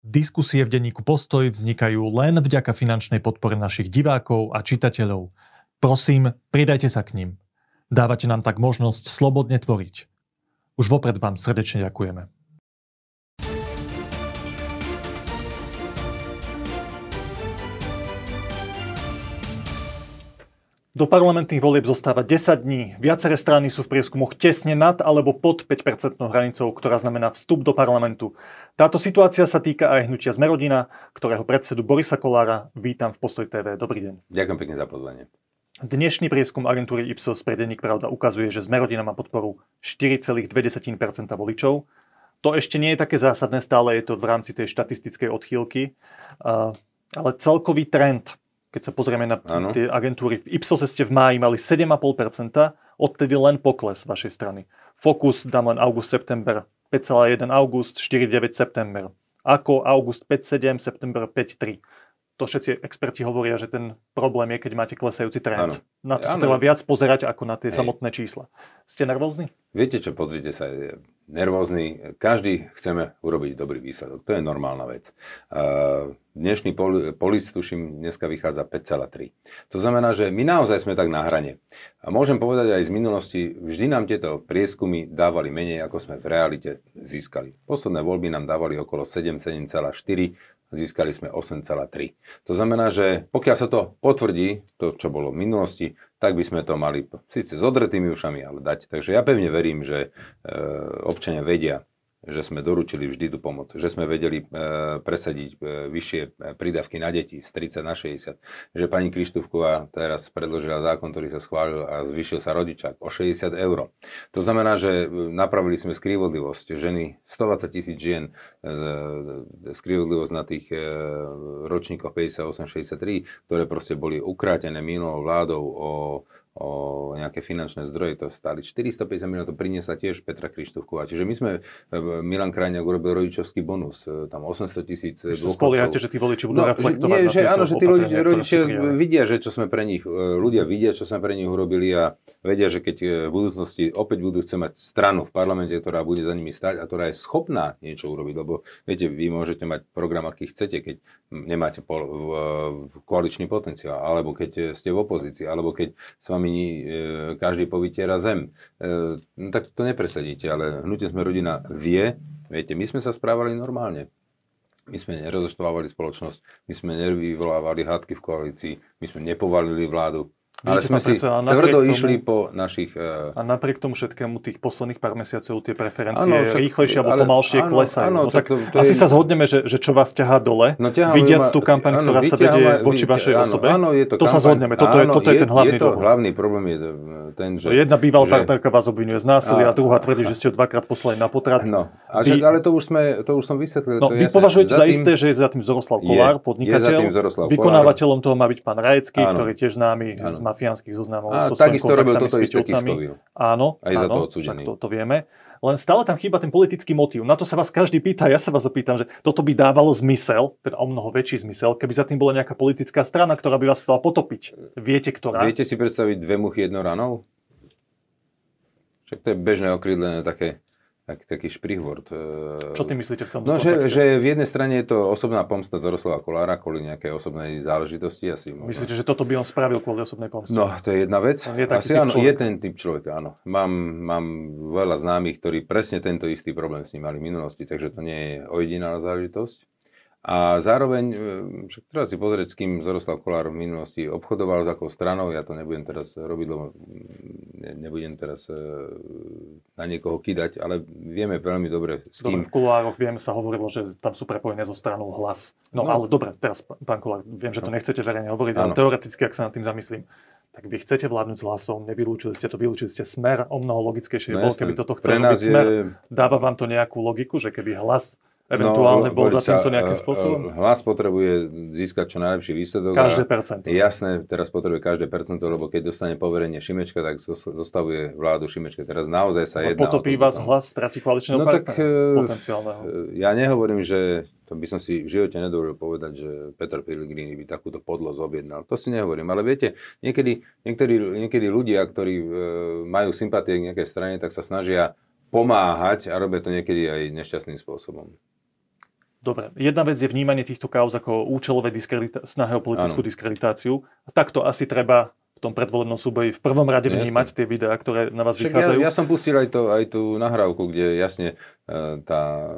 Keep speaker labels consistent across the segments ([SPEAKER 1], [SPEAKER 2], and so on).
[SPEAKER 1] Diskusie v denníku Postoj vznikajú len vďaka finančnej podpore našich divákov a čitateľov. Prosím, pridajte sa k ním. Dávate nám tak možnosť slobodne tvoriť. Už vopred vám srdečne ďakujeme. Do parlamentných volieb zostáva 10 dní. Viaceré strany sú v prieskumoch tesne nad alebo pod 5% hranicou, ktorá znamená vstup do parlamentu. Táto situácia sa týka aj hnutia Zmerodina, ktorého predsedu Borisa Kolára vítam v Postoj TV. Dobrý deň.
[SPEAKER 2] Ďakujem pekne za pozvanie.
[SPEAKER 1] Dnešný prieskum agentúry Ipsos pre denník Pravda ukazuje, že Zmerodina má podporu 4,2% voličov. To ešte nie je také zásadné, stále je to v rámci tej štatistickej odchýlky, ale celkový trend keď sa pozrieme na ano. tie agentúry, v Ipsose ste v máji mali 7,5%, odtedy len pokles vašej strany. Focus dám len august-september 5,1 august, 4,9 september. Ako august 5,7, september 5,3 to všetci experti hovoria, že ten problém je, keď máte klesajúci trend. Ano. Na to sa treba viac pozerať ako na tie Hej. samotné čísla. Ste nervózni?
[SPEAKER 2] Viete čo, pozrite sa, nervózni. Každý chceme urobiť dobrý výsledok. To je normálna vec. Dnešný polis, tuším, dneska vychádza 5,3. To znamená, že my naozaj sme tak na hrane. A môžem povedať aj z minulosti, vždy nám tieto prieskumy dávali menej, ako sme v realite získali. Posledné voľby nám dávali okolo 7, 7,4 získali sme 8,3. To znamená, že pokiaľ sa to potvrdí, to čo bolo v minulosti, tak by sme to mali síce s odretými ušami, ale dať. Takže ja pevne verím, že e, občania vedia, že sme doručili vždy tú pomoc, že sme vedeli e, presadiť e, vyššie e, prídavky na deti z 30 na 60, že pani Krištúvková teraz predložila zákon, ktorý sa schválil a zvyšil sa rodičák o 60 eur. To znamená, že e, napravili sme skrývodlivosť ženy, 120 tisíc žien, e, skrývodlivosť na tých e, ročníkoch 58-63, ktoré proste boli ukrátené minulou vládou o o nejaké finančné zdroje, to stali 450 miliónov, to priniesla tiež Petra Krištofková. Čiže my sme, e, Milan Krajňák urobil rodičovský bonus, e, tam 800 tisíc
[SPEAKER 1] dôchodcov. Že tí voliči budú no, reflektovať
[SPEAKER 2] nie, že, áno, že tí rodičia, rodičia vidia, že čo sme pre nich, e, ľudia vidia, čo sme pre nich urobili a vedia, že keď v budúcnosti opäť budú chcieť mať stranu v parlamente, ktorá bude za nimi stať a ktorá je schopná niečo urobiť, lebo viete, vy môžete mať program, aký chcete, keď nemáte koaličný potenciál, alebo keď ste v opozícii, alebo keď s vami E, každý povytiera zem. E, no tak to nepresadíte, ale hnutie sme rodina vie, viete, my sme sa správali normálne. My sme nerozoštvávali spoločnosť, my sme nevyvolávali hádky v koalícii, my sme nepovalili vládu. Ale sme si tvrdo tomu, išli po našich... Uh...
[SPEAKER 1] A napriek tomu všetkému tých posledných pár mesiacov tie preferencie ano, však, rýchlejšie alebo ale, pomalšie áno, klesajú. Áno, no, tak to, to asi je... sa zhodneme, že, že čo vás ťahá dole, no, vidiac tú kampaň, áno, ktorá sa vedie voči vašej áno, osobe. Áno, je to, to kampaň, sa zhodneme, toto, áno, je, toto je, je ten hlavný je to
[SPEAKER 2] dôvod. hlavný problém je ten, že...
[SPEAKER 1] Jedna bývalá že... partnerka vás obvinuje z násilia a druhá tvrdí, že ste ho dvakrát poslali na potrat.
[SPEAKER 2] No, a vy... ale to už, sme, to už som vysvetlil.
[SPEAKER 1] No, vy považujete za isté, že je za tým Zoroslav Kolár, podnikateľ. Vykonávateľom toho má byť pán Rajecký, ktorý tiež známy mafiánskych zoznamov
[SPEAKER 2] a takisto robil toto isté.
[SPEAKER 1] Áno,
[SPEAKER 2] aj
[SPEAKER 1] áno,
[SPEAKER 2] za to odsúdený.
[SPEAKER 1] To, to vieme. Len stále tam chýba ten politický motív. Na to sa vás každý pýta, ja sa vás opýtam, že toto by dávalo zmysel, teda o mnoho väčší zmysel, keby za tým bola nejaká politická strana, ktorá by vás chcela potopiť. Viete, ktorá?
[SPEAKER 2] Viete si predstaviť dve muchy jednou ranou? Však to je bežné okrídlené také tak, taký šprihvort.
[SPEAKER 1] E, Čo ty myslíte v
[SPEAKER 2] tomto No, že, že v jednej strane je to osobná pomsta Zaroslava Kolára kvôli nejakej osobnej záležitosti. Asi
[SPEAKER 1] možno. Myslíte, že toto by on spravil kvôli osobnej pomste?
[SPEAKER 2] No, to je jedna vec. je asi áno, človek. je ten typ človeka, áno. Mám, mám veľa známych, ktorí presne tento istý problém s ním mali v minulosti, takže to nie je ojedinálna záležitosť. A zároveň, e, však treba si pozrieť, s kým Zoroslav Kolár v minulosti obchodoval, s akou stranou, ja to nebudem teraz robiť, lebo nebudem teraz e, na niekoho kýdať, ale vieme veľmi dobre s kým.
[SPEAKER 1] Dobre, v kulároch viem, sa hovorilo, že tam sú prepojené so stranou hlas. No, no ale dobre, teraz pán Kolár, viem, že to no. nechcete verejne hovoriť, ale teoreticky, ak sa nad tým zamyslím, tak vy chcete vládnuť s hlasom, nevylúčili ste to, vylúčili ste smer, o mnoho logickejšie no, bol, keby toto chcel robiť smer. Je... Dáva vám to nejakú logiku, že keby hlas eventuálne no, bol za týmto nejakým e, spôsobom?
[SPEAKER 2] E, hlas potrebuje získať čo najlepší výsledok.
[SPEAKER 1] Každé percento.
[SPEAKER 2] Jasné, teraz potrebuje každé percento, lebo keď dostane poverenie Šimečka, tak zostavuje vládu Šimečka. Teraz naozaj sa jedná
[SPEAKER 1] potopí vás hlas, stratí koaličného no, tak, e, potenciálneho.
[SPEAKER 2] Ja nehovorím, že to by som si v živote nedovolil povedať, že Peter Pellegrini by takúto podlosť objednal. To si nehovorím, ale viete, niekedy, niekedy, niekedy ľudia, ktorí e, majú sympatie k nejakej strane, tak sa snažia pomáhať a robia to niekedy aj nešťastným spôsobom.
[SPEAKER 1] Dobre, jedna vec je vnímanie týchto kauz ako účelové diskredita- snahy o politickú ano. diskreditáciu. Takto asi treba v tom predvolebnom súboji v prvom rade vnímať tie videá, ktoré na vás Však vychádzajú?
[SPEAKER 2] Ja, ja som pustil aj, to, aj tú nahrávku, kde jasne e, tá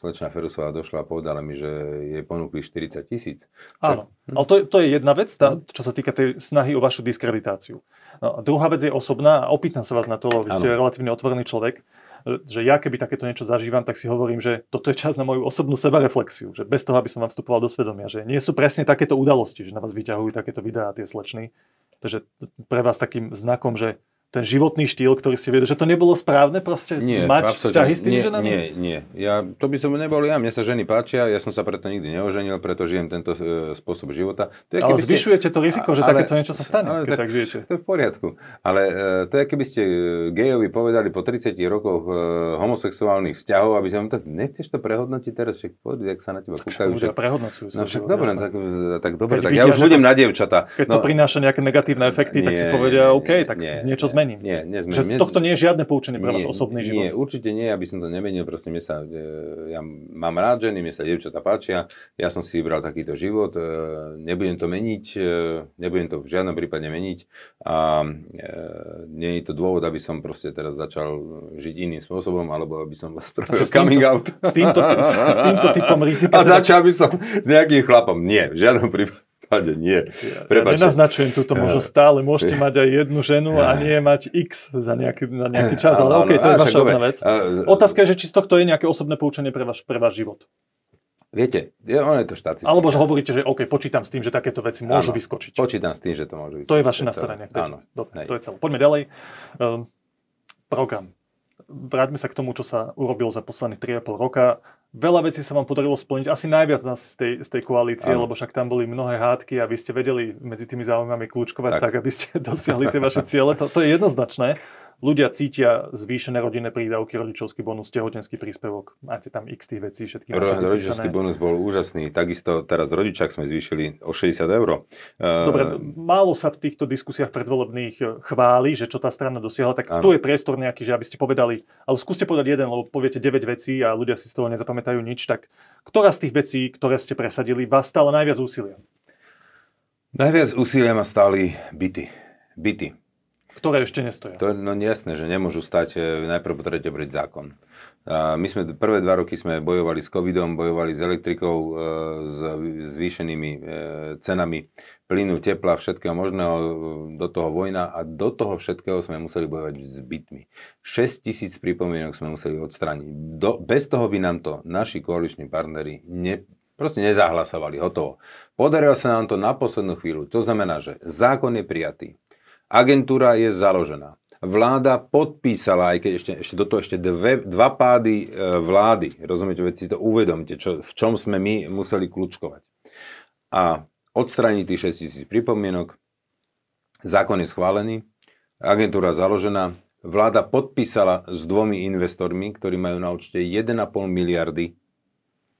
[SPEAKER 2] slečna Ferusová došla a povedala mi, že jej ponúkli 40 tisíc.
[SPEAKER 1] Áno, hm. ale to, to je jedna vec, tá, čo sa týka tej snahy o vašu diskreditáciu. No, a druhá vec je osobná a opýtam sa vás na to, lebo vy ste relatívne otvorený človek že ja keby takéto niečo zažívam, tak si hovorím, že toto je čas na moju osobnú sebareflexiu, že bez toho, aby som vám vstupoval do svedomia, že nie sú presne takéto udalosti, že na vás vyťahujú takéto videá tie slečny. Takže pre vás takým znakom, že ten životný štýl, ktorý si viedol, že to nebolo správne proste
[SPEAKER 2] nie,
[SPEAKER 1] mať vzťahy s tými
[SPEAKER 2] nie,
[SPEAKER 1] ženami?
[SPEAKER 2] Nie, nie. Ja, to by som nebol ja. Mne sa ženy páčia, ja som sa preto nikdy neoženil, preto žijem tento e, spôsob života.
[SPEAKER 1] To je, ale zvyšujete ste... to riziko, že ale, takéto niečo sa stane, ale, keď tak, tak žijete.
[SPEAKER 2] To je v poriadku. Ale e, to je, keby ste e, gejovi povedali po 30 rokoch e, homosexuálnych vzťahov, aby som tak, nechceš to prehodnotiť teraz, však poď, jak sa na teba kúkajú.
[SPEAKER 1] Však prehodnocujú
[SPEAKER 2] no, však dobre, tak, tak dobre, tak ja už budem na dievčata.
[SPEAKER 1] Keď to no. prináša nejaké negatívne efekty, tak si povedia, OK, tak niečo zmením.
[SPEAKER 2] Nie, nezmením
[SPEAKER 1] z tohto nie je žiadne poučenie pre váš osobný život.
[SPEAKER 2] Nie, určite nie, aby som to nemenil. Proste mne sa, e, ja mám rád ženy, mne sa dievčatá páčia. Ja som si vybral takýto život. E, nebudem to meniť, e, nebudem to v žiadnom prípade meniť. A nie je to dôvod, aby som proste teraz začal žiť iným spôsobom, alebo aby som spravil coming out.
[SPEAKER 1] S týmto, s týmto typom rizika.
[SPEAKER 2] A začal by som s nejakým chlapom. Nie, v žiadnom prípade prípade nie.
[SPEAKER 1] Ja, ja nenaznačujem túto možnosť stále. Môžete mať aj jednu ženu a nie mať x za nejaký, na nejaký čas, ale OK, to je vaša obná vec. Otázka je, že či z tohto je nejaké osobné poučenie pre váš, pre váš život.
[SPEAKER 2] Viete, je, ono je to štatistika.
[SPEAKER 1] Alebo že hovoríte, že OK, počítam s tým, že takéto veci môžu áno, vyskočiť.
[SPEAKER 2] Počítam s tým, že to môžu vyskočiť.
[SPEAKER 1] To je vaše nastavenie. Áno. Dobre, to je celé. Poďme ďalej. Um, program. Vráťme sa k tomu, čo sa urobilo za posledných 3,5 roka veľa vecí sa vám podarilo splniť, asi najviac nás z tej, z tej koalície, ano. lebo však tam boli mnohé hádky a vy ste vedeli medzi tými záujmami kľúčkovať tak, tak aby ste dosiahli tie vaše ciele. To, to je jednoznačné ľudia cítia zvýšené rodinné prídavky, rodičovský bonus, tehotenský príspevok. Máte tam x tých vecí, všetky
[SPEAKER 2] Ro- Rodičovský bonus bol úžasný. Takisto teraz rodičák sme zvýšili o 60 eur.
[SPEAKER 1] Dobre, málo sa v týchto diskusiách predvolebných eh, chváli, že čo tá strana dosiahla, tak ano. tu je priestor nejaký, že aby ste povedali, ale skúste povedať jeden, lebo poviete 9 vecí a ľudia si z toho nezapamätajú nič, tak ktorá z tých vecí, ktoré ste presadili, vás stále najviac úsilia?
[SPEAKER 2] Najviac úsilia ma stáli byty. Byty
[SPEAKER 1] ktoré ešte nestoja.
[SPEAKER 2] To, no jasné, že nemôžu stať, e, najprv potrebujete brať zákon. My sme prvé dva roky sme bojovali s covidom, bojovali s elektrikou, e, s zvýšenými e, cenami plynu, tepla, všetkého možného, do toho vojna a do toho všetkého sme museli bojovať s bytmi. 6 tisíc pripomienok sme museli odstrániť. Do, bez toho by nám to naši koaliční partnery ne, proste nezahlasovali, hotovo. Podarilo sa nám to na poslednú chvíľu. To znamená, že zákon je prijatý. Agentúra je založená. Vláda podpísala, aj keď ešte, ešte do toho ešte dve, dva pády e, vlády, rozumiete, veď si to uvedomte, čo, v čom sme my museli kľúčkovať. A odstrániť tých 6 tisíc pripomienok, zákon je schválený, agentúra založená, vláda podpísala s dvomi investormi, ktorí majú na určite 1,5 miliardy,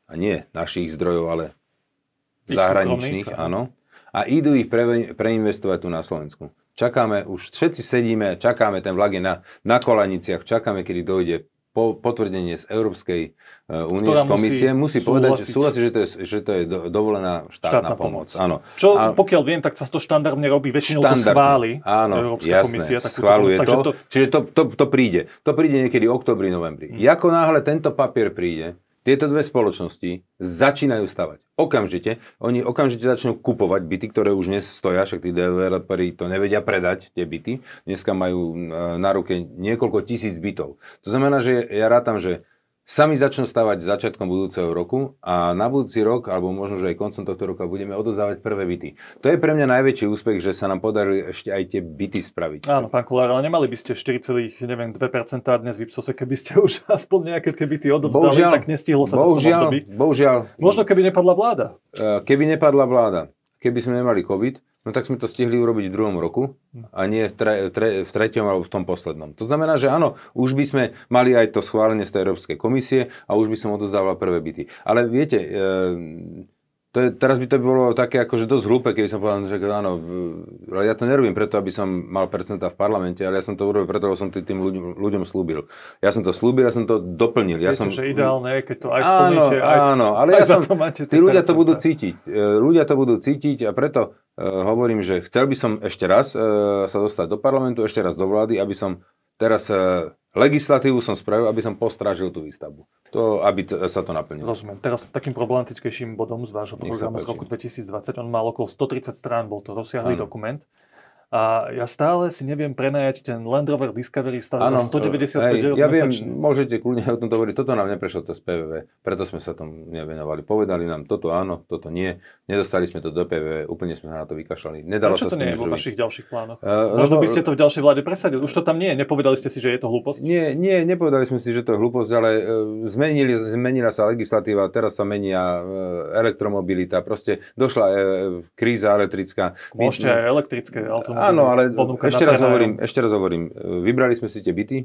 [SPEAKER 2] a nie našich zdrojov, ale zahraničných, áno, a idú ich pre, preinvestovať tu na Slovensku. Čakáme, už všetci sedíme, čakáme, ten vlak je na, na kolaniciach, čakáme, kedy dojde po, potvrdenie z Európskej únie, z komisie, musí, musí povedať, že súhlasí, že to je, že to je do, dovolená štátna, štátna pomoc. pomoc. Áno.
[SPEAKER 1] Čo, a, pokiaľ viem, tak sa to štandardne robí, väčšinou to schváli
[SPEAKER 2] Áno,
[SPEAKER 1] Európska
[SPEAKER 2] jasné, komisia. schváluje to, to, čiže to, to, to príde. To príde niekedy oktobri, novembri. Hmm. Ako náhle tento papier príde, tieto dve spoločnosti začínajú stavať. Okamžite, oni okamžite začnú kupovať byty, ktoré už dnes stoja, však tí developeri to nevedia predať, tie byty. Dneska majú e, na ruke niekoľko tisíc bytov. To znamená, že ja rátam, že sami začnú stavať začiatkom budúceho roku a na budúci rok, alebo možno, že aj koncom tohto roka, budeme odozdávať prvé byty. To je pre mňa najväčší úspech, že sa nám podarili ešte aj tie byty spraviť.
[SPEAKER 1] Áno, pán Kolár, ale nemali by ste 4,2% dnes v Ipsose, keby ste už aspoň nejaké tie byty odovzdali, bohužiaľ, tak nestihlo sa
[SPEAKER 2] bohužiaľ, to v tom
[SPEAKER 1] Bohužiaľ. Možno keby nepadla vláda.
[SPEAKER 2] Eh, keby nepadla vláda, keby sme nemali COVID, No tak sme to stihli urobiť v druhom roku a nie v, tre, tre, v treťom alebo v tom poslednom. To znamená, že áno, už by sme mali aj to schválenie z tej Európskej komisie a už by som odozdával prvé byty. Ale viete, e, to je, teraz by to bolo také akože dosť hlúpe, keby som povedal, že áno, ja to nerobím preto, aby som mal percenta v parlamente, ale ja som to urobil preto, lebo som tým, ľuďom, ľuďom slúbil. Ja som to slúbil, ja som to doplnil. Ja
[SPEAKER 1] Viete,
[SPEAKER 2] som...
[SPEAKER 1] že ideálne je, keď to aj splníte,
[SPEAKER 2] áno,
[SPEAKER 1] aj,
[SPEAKER 2] áno, ale
[SPEAKER 1] aj
[SPEAKER 2] ja som,
[SPEAKER 1] to máte
[SPEAKER 2] tí ľudia to
[SPEAKER 1] percentá.
[SPEAKER 2] budú cítiť. E, Ľudia to budú cítiť a preto uh, hovorím, že chcel by som ešte raz uh, sa dostať do parlamentu, ešte raz do vlády, aby som teraz uh, legislatívu som spravil, aby som postrážil tú výstavbu. To, aby t- sa to naplnilo.
[SPEAKER 1] Rozumiem. Teraz s takým problematickejším bodom z vášho programu z roku 2020, on mal okolo 130 strán, bol to rozsiahlý dokument. A ja stále si neviem prenajať ten Land Rover Discovery stále za 195
[SPEAKER 2] hej,
[SPEAKER 1] eur
[SPEAKER 2] ja viem,
[SPEAKER 1] mesačne.
[SPEAKER 2] môžete kľudne o tomto hovoriť. Toto nám neprešlo cez PVV, preto sme sa tomu nevenovali. Povedali nám, toto áno, toto nie. Nedostali sme to do PVV, úplne sme sa na to vykašľali. Nedalo
[SPEAKER 1] Prečo
[SPEAKER 2] sa
[SPEAKER 1] to nie je vo vašich ďalších plánoch?
[SPEAKER 2] Eh,
[SPEAKER 1] Možno
[SPEAKER 2] lebo-
[SPEAKER 1] by ste to v ďalšej vláde presadili. Už to tam nie je. Nepovedali ste si, že je to hlúposť?
[SPEAKER 2] Nie, nie, nepovedali sme si, že to je hlúposť, ale e, zmenili, zmenila sa legislatíva, teraz sa menia e, elektromobilita, proste došla e, kríza elektrická. My-
[SPEAKER 1] Môžete aj elektrické automobily
[SPEAKER 2] Áno, ale ešte raz, hovorím, ešte raz hovorím, vybrali sme si tie byty,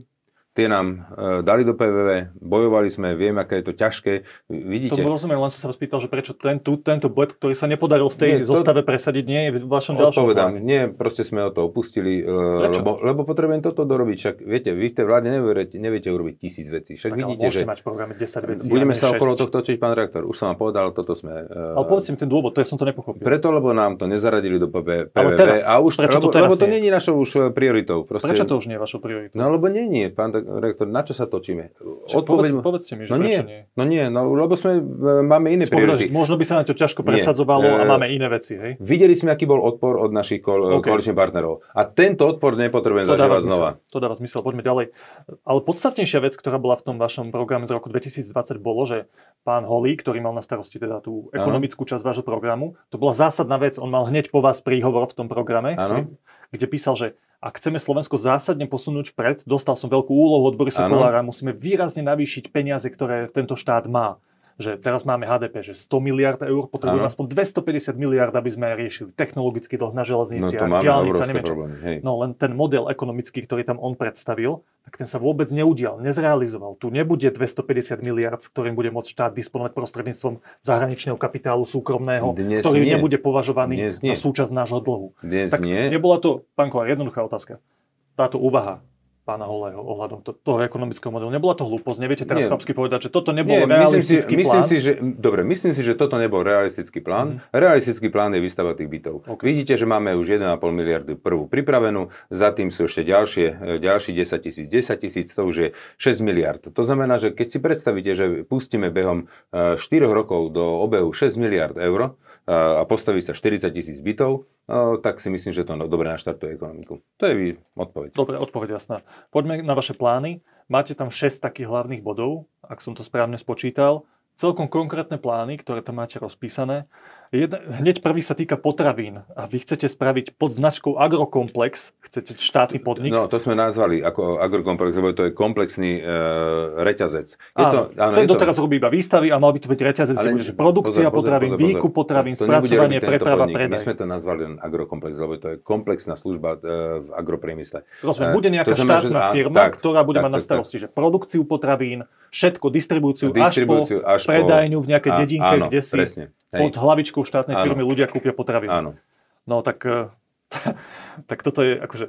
[SPEAKER 2] tie nám e, dali do PVV, bojovali sme, viem, aké je to ťažké. Vidíte,
[SPEAKER 1] To rozumiem, len som sa rozpýtal, že prečo ten, tu, tento bod, ktorý sa nepodaril v tej
[SPEAKER 2] Nie, to-
[SPEAKER 1] zostave presadiť, nie je v vašom ďalšom
[SPEAKER 2] Odpovedám, nie, proste sme o to opustili, e,
[SPEAKER 1] Prečo?
[SPEAKER 2] lebo, lebo potrebujem toto dorobiť. Však viete, vy v tej vláde neviete, neviete urobiť tisíc vecí. Však
[SPEAKER 1] Tak,
[SPEAKER 2] vidíte, že
[SPEAKER 1] mať v programe 10 vecí.
[SPEAKER 2] budeme sa okolo
[SPEAKER 1] 6.
[SPEAKER 2] tohto točiť, pán reaktor. Už som vám povedal, toto sme... e,
[SPEAKER 1] Ale povedzte mi ten dôvod, to ja som to nepochopil.
[SPEAKER 2] Preto, lebo nám to nezaradili do PV,
[SPEAKER 1] Ale
[SPEAKER 2] PVV.
[SPEAKER 1] teraz,
[SPEAKER 2] a už,
[SPEAKER 1] prečo to
[SPEAKER 2] lebo,
[SPEAKER 1] teraz
[SPEAKER 2] lebo to
[SPEAKER 1] nie?
[SPEAKER 2] není našou už prioritou. Proste,
[SPEAKER 1] Prečo to už nie je vašou prioritou?
[SPEAKER 2] No lebo nie, pán rektor, na čo sa točíme?
[SPEAKER 1] Čo, povedz, povedzte mi, že
[SPEAKER 2] no nie,
[SPEAKER 1] nie.
[SPEAKER 2] no nie, no lebo sme, e, máme iné
[SPEAKER 1] Si povedal,
[SPEAKER 2] priority.
[SPEAKER 1] možno by sa na to ťažko
[SPEAKER 2] Nie.
[SPEAKER 1] presadzovalo a
[SPEAKER 2] Eh,
[SPEAKER 1] máme iné veci, hej?
[SPEAKER 2] Videli sme, aký bol odpor od našich ko-
[SPEAKER 1] OK.
[SPEAKER 2] koaličných partnerov. A tento odpor nepotrebujem
[SPEAKER 1] To
[SPEAKER 2] zažívať znova.
[SPEAKER 1] To dáva zmysel. Poďme ďalej. Ale podstatnejšia vec, ktorá bola v tom vašom programe z roku 2020, bolo, že pán Holý, ktorý mal na starosti teda tú ekonomickú časť vášho programu, to bola zásadná vec. On mal hneď po vás príhovor v tom programe, ktorý, kde písal, že ak chceme Slovensko zásadne posunúť vpred, dostal som veľkú úlohu od Borisa. Kolára, musíme výrazne navýšiť peniaze, ktoré tento štát má. Že teraz máme HDP, že 100 miliard eur, potrebujeme aspoň 250 miliard, aby sme riešili technologický dlh na
[SPEAKER 2] No to máme
[SPEAKER 1] diálnice,
[SPEAKER 2] obrovské
[SPEAKER 1] neviem čo.
[SPEAKER 2] problémy. Hej.
[SPEAKER 1] No len ten model ekonomický, ktorý tam on predstavil, tak ten sa vôbec neudial, nezrealizoval. Tu nebude 250 miliard, s ktorým bude môcť štát disponovať prostredníctvom zahraničného kapitálu súkromného,
[SPEAKER 2] Dnes
[SPEAKER 1] ktorý
[SPEAKER 2] nie.
[SPEAKER 1] nebude považovaný
[SPEAKER 2] Dnes
[SPEAKER 1] za
[SPEAKER 2] nie.
[SPEAKER 1] súčasť nášho dlhu.
[SPEAKER 2] Dnes
[SPEAKER 1] tak
[SPEAKER 2] nie.
[SPEAKER 1] nebola to, pán Kolár, jednoduchá otázka. Táto úvaha pána Holého ohľadom to, toho ekonomického modelu. Nebola to hlúposť, neviete teraz chlapsky povedať, že toto nebol
[SPEAKER 2] Nie, myslím si,
[SPEAKER 1] realistický
[SPEAKER 2] myslím
[SPEAKER 1] plán.
[SPEAKER 2] si, že, dobre, myslím si, že toto nebol realistický plán. Realistický plán je výstava tých bytov.
[SPEAKER 1] OK.
[SPEAKER 2] Vidíte, že máme už 1,5 miliardy prvú pripravenú, za tým sú ešte ďalšie, e, ďalší 10 tisíc, 10 tisíc, to už je 6 miliard. To znamená, že keď si predstavíte, že pustíme behom 4 rokov do obehu 6 miliard eur e, a postaví sa 40 tisíc bytov, e, tak si myslím, že to no- dobre naštartuje ekonomiku. To je odpoveď.
[SPEAKER 1] Dobre, odpoveď jasná. Poďme na vaše plány. Máte tam 6 takých hlavných bodov, ak som to správne spočítal. Celkom konkrétne plány, ktoré tam máte rozpísané. Jedna, hneď prvý sa týka potravín. A vy chcete spraviť pod značkou Agrokomplex, chcete štátny podnik.
[SPEAKER 2] No, to sme nazvali ako agrokomplex, lebo to je komplexný e, reťazec. Je
[SPEAKER 1] áno,
[SPEAKER 2] to, áno,
[SPEAKER 1] ten
[SPEAKER 2] je to-
[SPEAKER 1] doteraz robí iba výstavy a mal by to byť reťazec,
[SPEAKER 2] Ale
[SPEAKER 1] bude, že produkcia
[SPEAKER 2] pozor, pozor,
[SPEAKER 1] potravín,
[SPEAKER 2] pozor, pozor.
[SPEAKER 1] výkup potravín,
[SPEAKER 2] To
[SPEAKER 1] spracovanie, preprava,
[SPEAKER 2] podnik. My
[SPEAKER 1] predaj.
[SPEAKER 2] sme to nazvali len agrokomplex, lebo to je komplexná služba e, v agropriemysle.
[SPEAKER 1] Rozumiem,
[SPEAKER 2] E,
[SPEAKER 1] bude nejaká
[SPEAKER 2] to znamená, že-
[SPEAKER 1] štátna
[SPEAKER 2] á,
[SPEAKER 1] firma,
[SPEAKER 2] tak,
[SPEAKER 1] ktorá bude
[SPEAKER 2] tak,
[SPEAKER 1] mať na
[SPEAKER 2] tak, tak.
[SPEAKER 1] starosti, že produkciu potravín, všetko, distribúciu,
[SPEAKER 2] Distribúciu
[SPEAKER 1] až po predajňu v nejakej dedinke, kde si.
[SPEAKER 2] Hej.
[SPEAKER 1] pod hlavičkou štátnej
[SPEAKER 2] Áno.
[SPEAKER 1] firmy ľudia kúpia potraviny.
[SPEAKER 2] Áno.
[SPEAKER 1] No tak, eh, tak toto je akože...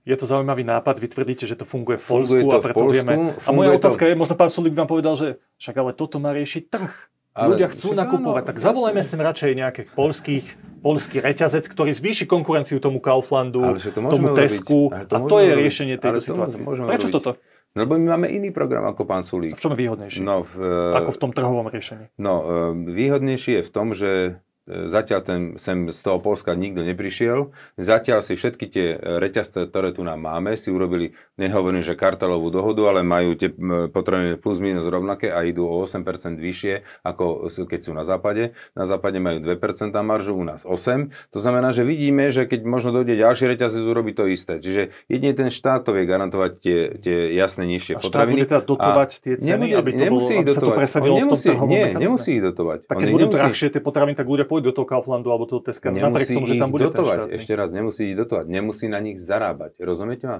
[SPEAKER 1] Je to zaujímavý nápad, vy tvrdíte, že to funguje v Polsku
[SPEAKER 2] Funguje to
[SPEAKER 1] a
[SPEAKER 2] v
[SPEAKER 1] preto
[SPEAKER 2] Poľsku,
[SPEAKER 1] vieme. A moja
[SPEAKER 2] funguje to-
[SPEAKER 1] otázka je, možno pán Sulík vám povedal, že však ale toto má riešiť trh.
[SPEAKER 2] Ale
[SPEAKER 1] Ľudia chcú nakupovať,
[SPEAKER 2] áno,
[SPEAKER 1] tak zavolajme sem radšej nejakých polských, polský reťazec, ktorý zvýši konkurenciu tomu Kauflandu,
[SPEAKER 2] to
[SPEAKER 1] tomu
[SPEAKER 2] urobiť.
[SPEAKER 1] Tesku
[SPEAKER 2] Ale
[SPEAKER 1] a
[SPEAKER 2] to
[SPEAKER 1] to je
[SPEAKER 2] urobiť.
[SPEAKER 1] riešenie tejto
[SPEAKER 2] Ale to
[SPEAKER 1] situácie. Prečo
[SPEAKER 2] urobiť.
[SPEAKER 1] toto?
[SPEAKER 2] No, lebo my máme iný program ako pán
[SPEAKER 1] A
[SPEAKER 2] Sulík.
[SPEAKER 1] v čom je výhodnejší?
[SPEAKER 2] No, v,
[SPEAKER 1] Ako v tom trhovom riešení?
[SPEAKER 2] No, e, výhodnejšie je v tom, že zatiaľ ten, sem z toho Polska nikto neprišiel. Zatiaľ si všetky tie reťazce, ktoré tu nám máme, si urobili, nehovorím, že kartelovú dohodu, ale majú tie potraviny plus minus rovnaké a idú o 8% vyššie, ako keď sú na západe. Na západe majú 2% maržu, u nás 8%. To znamená, že vidíme, že keď možno dojde ďalší reťazec, urobí to isté. Čiže jedine ten štát to vie garantovať tie, tie jasné nižšie
[SPEAKER 1] A štát
[SPEAKER 2] potraviny.
[SPEAKER 1] bude teda dotovať tie ceny,
[SPEAKER 2] nebude-
[SPEAKER 1] aby, to bolo,
[SPEAKER 2] nemusí ich
[SPEAKER 1] aby sa to
[SPEAKER 2] dotovať.
[SPEAKER 1] presadilo
[SPEAKER 2] On
[SPEAKER 1] v tom
[SPEAKER 2] nemusí, Nie, nemusí ich dotovať.
[SPEAKER 1] Tak keď budú
[SPEAKER 2] nemusí-
[SPEAKER 1] drahšie tie potraviny, tak ľudia pôjdu do toho Kauflandu alebo do Teska, napriek tomu, že tam bude ten
[SPEAKER 2] dotovať.
[SPEAKER 1] štátny.
[SPEAKER 2] Ešte raz, nemusí ich dotovať. Nemusí na nich zarábať. Rozumiete ma?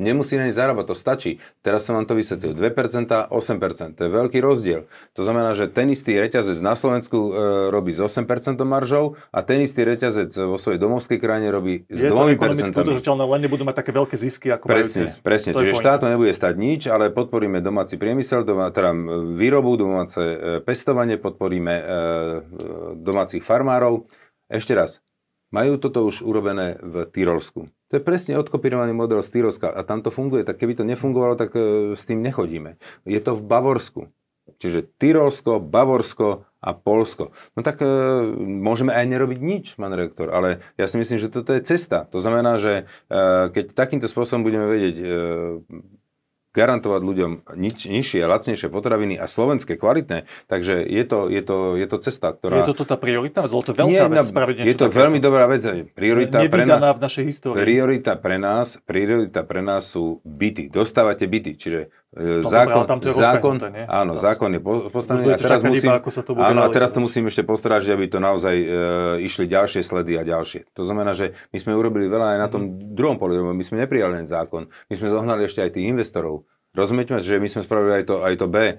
[SPEAKER 2] Nemusí na ne zarábať, to stačí. Teraz som vám to vysvetlil. 2%, 8%. To je veľký rozdiel. To znamená, že ten istý reťazec na Slovensku e, robí s 8% maržou a ten istý reťazec vo svojej domovskej krajine robí s 2%. Je to ekonomicky
[SPEAKER 1] udržateľné, len nebudú mať také veľké zisky ako
[SPEAKER 2] Presne, majú presne. Čiže štát to nebude stať nič, ale podporíme domáci priemysel, doma, teda výrobu, domáce e, pestovanie, podporíme e, domácich farmárov. Ešte raz, majú toto už urobené v Tyrolsku. To je presne odkopírovaný model z Tyrolska a tam to funguje. Tak keby to nefungovalo, tak e, s tým nechodíme. Je to v Bavorsku. Čiže Tyrolsko, Bavorsko a Polsko. No tak e, môžeme aj nerobiť nič, pán rektor, ale ja si myslím, že toto je cesta. To znamená, že e, keď takýmto spôsobom budeme vedieť e, garantovať ľuďom nič, nižšie a lacnejšie potraviny a slovenské kvalitné. Takže je to, je to, je to cesta, ktorá...
[SPEAKER 1] Je to tá priorita? Lebo to veľká Nie, vec spraviť
[SPEAKER 2] Je to veľmi dobrá vec. Priorita
[SPEAKER 1] pre, nás, v našej histórii.
[SPEAKER 2] priorita pre nás, priorita pre nás sú byty. Dostávate byty, čiže e, zákon, tam to je zákon, nie? áno, zákon je postavený a teraz, musím, iba, to áno, a teraz to musím ešte postarať, aby to naozaj e, išli ďalšie sledy a ďalšie. To znamená, že my sme urobili veľa aj na tom mm. druhom poli, my sme neprijali len zákon, my sme zohnali ešte aj tých investorov. Rozumiete, že my sme spravili aj to, aj to B. E,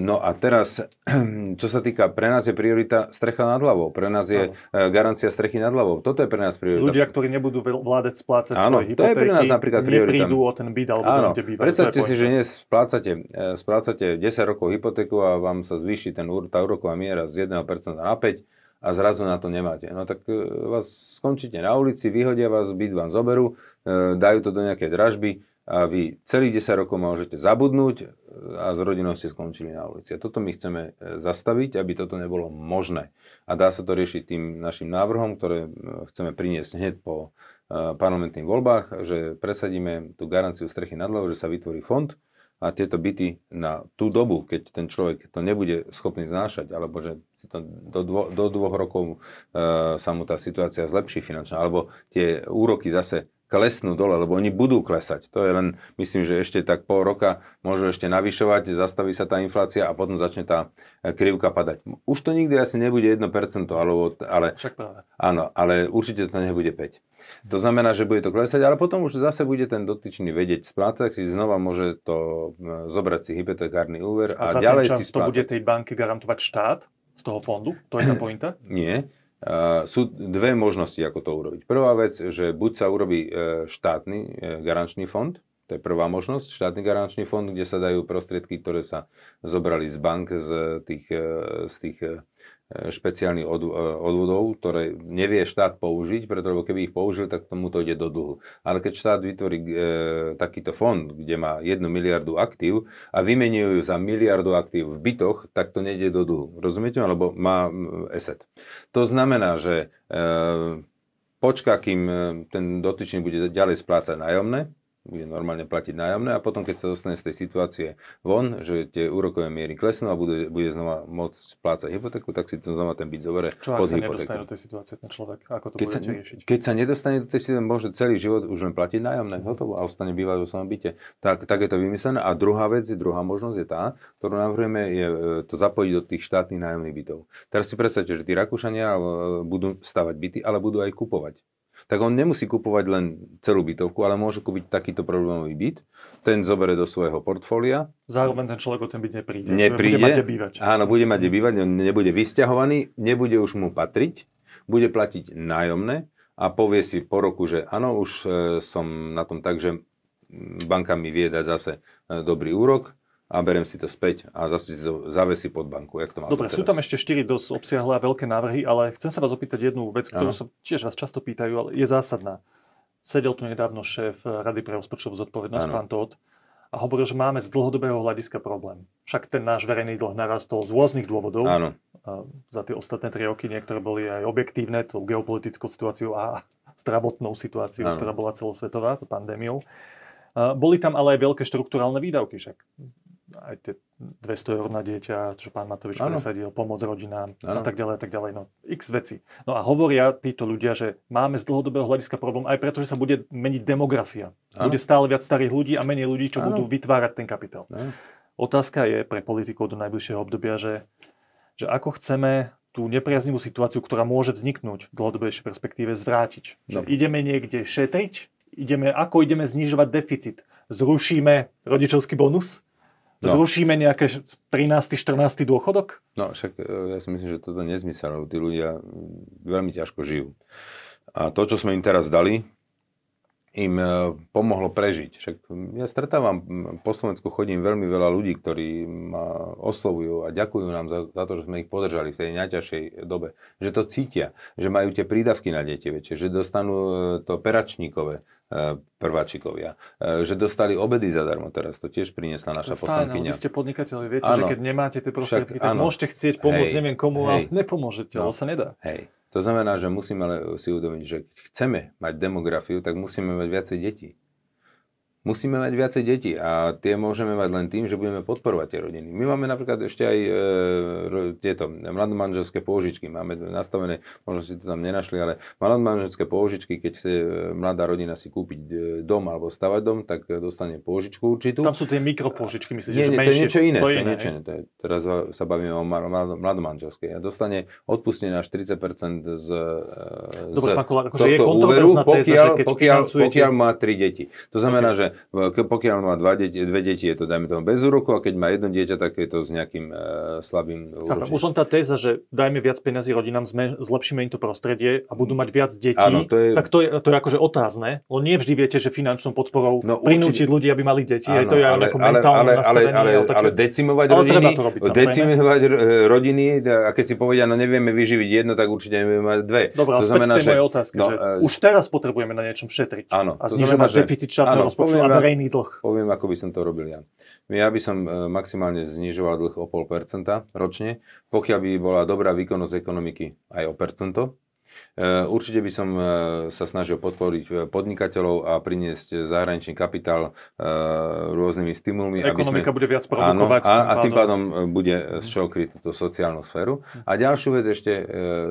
[SPEAKER 2] no a teraz, čo sa týka, pre nás je priorita strecha nad hlavou, pre nás je ano. E, garancia strechy nad hlavou. Toto je pre nás priorita.
[SPEAKER 1] Ľudia, ktorí nebudú vládať splácať ano, svoje hypotéky, to je pre nás napríklad priorita. neprídu o ten byt alebo Áno.
[SPEAKER 2] Predstavte si, že dnes splácate, e, splácate 10 rokov hypotéku a vám sa zvýši ten, tá úroková miera z 1% na 5 a zrazu na to nemáte. No tak vás skončíte na ulici, vyhodia vás, byt vám zoberú, dajú to do nejakej dražby a vy celých 10 rokov môžete zabudnúť a s rodinou ste skončili na ulici. A toto my chceme e, zastaviť, aby toto nebolo možné. A dá sa to riešiť tým našim návrhom, ktoré e, chceme priniesť hneď po e, parlamentných voľbách, že presadíme tú garanciu strechy nad hlavou, že sa vytvorí fond a tieto byty na tú dobu, keď ten človek to nebude schopný znášať, alebo že si to do, dvo, do dvoch rokov e, sa mu tá situácia zlepší finančná, alebo tie úroky zase klesnú dole, lebo oni budú klesať. To je len, myslím, že ešte tak pol roka môžu ešte navyšovať, zastaví sa tá inflácia a potom začne tá e, krivka padať. Už to nikdy asi nebude 1%, alebo, ale,
[SPEAKER 1] Však práve.
[SPEAKER 2] Áno, ale určite to nebude 5. To znamená, že bude to klesať, ale potom už zase bude ten dotyčný vedieť splácať, si znova môže to zobrať si hypotekárny úver a, a ďalej si
[SPEAKER 1] splácať. to bude tej banky garantovať štát z toho fondu? To je tá pointa?
[SPEAKER 2] Nie sú dve možnosti, ako to urobiť. Prvá vec, že buď sa urobí e, štátny e, garančný fond, to je prvá možnosť, štátny garančný fond, kde sa dajú prostriedky, ktoré sa zobrali z bank, z tých, z tých špeciálnych e, odvodov, ktoré nevie štát použiť, pretože keby ich použil, tak tomu to ide do dlhu. Ale keď štát vytvorí e, takýto fond, kde má 1 miliardu aktív a vymenujú ju za miliardu aktív v bytoch, tak to nejde do dlhu. Rozumiete? Lebo má eset. To znamená, že e, počká, kým e, ten dotyčný bude ďalej splácať nájomné, bude normálne platiť nájomné a potom, keď sa dostane z tej situácie von, že tie úrokové miery klesnú a bude, bude znova môcť splácať hypotéku, tak si to znova ten byt zoberie
[SPEAKER 1] Čo
[SPEAKER 2] pod
[SPEAKER 1] ak sa nedostane do tej situácie ten človek? Ako to keď budete
[SPEAKER 2] sa,
[SPEAKER 1] riešiť?
[SPEAKER 2] Keď sa nedostane do tej situácie, môže celý život už len platiť nájomné, hotovo a ostane bývať vo svojom byte. Tak, tak je to vymyslené. A druhá vec, druhá možnosť je tá, ktorú navrhujeme, je e, to zapojiť do tých štátnych nájomných bytov. Teraz si predstavte, že tí Rakúšania e, budú stavať byty, ale budú aj kupovať tak on nemusí kupovať len celú bytovku, ale môže kúpiť takýto problémový byt, ten zobere do svojho portfólia.
[SPEAKER 1] Zároveň ten človek o ten byt nepríde.
[SPEAKER 2] Nepríde.
[SPEAKER 1] Bude mať bývať.
[SPEAKER 2] Áno, bude mať kde bývať, nebude vysťahovaný, nebude už mu patriť, bude platiť nájomné a povie si po roku, že áno, už e, som na tom tak, že banka mi vie dať zase e, dobrý úrok, a berem si to späť a zase si to zavesí pod banku. Jak to
[SPEAKER 1] Dobre, sú tam ešte 4 dosť obsiahle a veľké návrhy, ale chcem sa vás opýtať jednu vec, ktorú sa tiež vás často pýtajú, ale je zásadná. Sedel tu nedávno šéf Rady pre rozpočtovú zodpovednosť, ano. pán Todd, a hovoril, že máme z dlhodobého hľadiska problém. Však ten náš verejný dlh narastol z rôznych dôvodov.
[SPEAKER 2] Áno.
[SPEAKER 1] Za tie ostatné tri roky niektoré boli aj objektívne, tou geopolitickou situáciou a zdravotnou situáciou, ano. ktorá bola celosvetová, pandémiou. Boli tam ale aj veľké štruktúrálne výdavky, však aj tie 200 eur na dieťa, čo pán Matovič ano. presadil, pomoc rodinám ano. a tak ďalej a tak ďalej. No, x veci. No a hovoria títo ľudia, že máme z dlhodobého hľadiska problém aj preto, že sa bude meniť demografia. Ano. Bude stále viac starých ľudí a menej ľudí, čo ano. budú vytvárať ten kapitál. Ano. Otázka je pre politikov do najbližšieho obdobia, že, že ako chceme tú nepriaznivú situáciu, ktorá môže vzniknúť v dlhodobejšej perspektíve, zvrátiť. Že no. ideme niekde šetriť ideme, ako ideme znižovať deficit. Zrušíme rodičovský bonus? No. Zrušíme nejaké 13. 14. dôchodok?
[SPEAKER 2] No však e, ja si myslím, že toto nezmysel, lebo tí ľudia veľmi ťažko žijú. A to, čo sme im teraz dali, im e, pomohlo prežiť. Však ja stretávam, po Slovensku chodím veľmi veľa ľudí, ktorí ma oslovujú a ďakujú nám za, za to, že sme ich podržali v tej najťažšej dobe. Že to cítia, že majú tie prídavky na deti väčšie, že dostanú e, to peračníkové e, prváčikovia, že dostali obedy zadarmo teraz, to tiež priniesla naša poslankyňa.
[SPEAKER 1] Vy ste podnikateľi, viete, Áno. že keď nemáte tie prostriedky, tak áno. môžete chcieť pomôcť hej, neviem komu, hej, ale nepomôžete, no, ale sa nedá.
[SPEAKER 2] Hej. To znamená, že musíme si uvedomiť, že keď chceme mať demografiu, tak musíme mať viacej detí. Musíme mať viacej detí a tie môžeme mať len tým, že budeme podporovať tie rodiny. My máme napríklad ešte aj e, tieto mladomanželské pôžičky. Máme nastavené, možno si to tam nenašli, ale mladomanželské pôžičky, keď chce e, mladá rodina si kúpiť e, dom alebo stavať dom, tak dostane pôžičku určitú.
[SPEAKER 1] Tam sú tie mikropôžičky, myslíte,
[SPEAKER 2] nie,
[SPEAKER 1] že
[SPEAKER 2] nie, menšie? To je niečo iné. To je, je niečo iné. To je, teraz sa bavíme o mladomanželskej. A dostane odpustenie až 40% z,
[SPEAKER 1] Dobre, z pán Kolár, akože je úveru,
[SPEAKER 2] pokiaľ, téza, pokiaľ, pokiaľ má tri deti. To znamená, okay. že pokiaľ má dva deti, dve deti, je to dajme tomu bez úroku a keď má jedno dieťa, tak je to s nejakým uh, slabým úročím.
[SPEAKER 1] Už len tá téza, že dajme viac peniazy rodinám, sme, zlepšíme im to prostredie a budú mať viac detí,
[SPEAKER 2] Áno, to je...
[SPEAKER 1] tak to je, to je akože otázne. Lebo nie vždy viete, že finančnou podporou no, prinútiť ľudí, aby mali deti. Áno, to je ale, ale, ale, ale, ale, také...
[SPEAKER 2] ale decimovať ale rodiny, to robiť, decimovať rodiny a keď si povedia, no nevieme vyživiť jedno, tak určite nevieme mať dve.
[SPEAKER 1] Dobre, to znamená, že... otázka, no, že uh, už teraz potrebujeme na niečom šetriť. Áno, a znižovať deficit štátneho rozpočtu a verejný dlh.
[SPEAKER 2] Poviem, ako by som to robil ja. Ja by som e, maximálne znižoval dlh o 0,5% ročne, pokiaľ by bola dobrá výkonnosť ekonomiky aj o percento. E, určite by som e, sa snažil podporiť e, podnikateľov a priniesť zahraničný kapitál rôznymi stimulmi.
[SPEAKER 1] Ekonomika aby sme, bude viac produkovať.
[SPEAKER 2] Áno, a, a tým pádom bude z čoho kryť túto sociálnu sféru. A ďalšiu vec ešte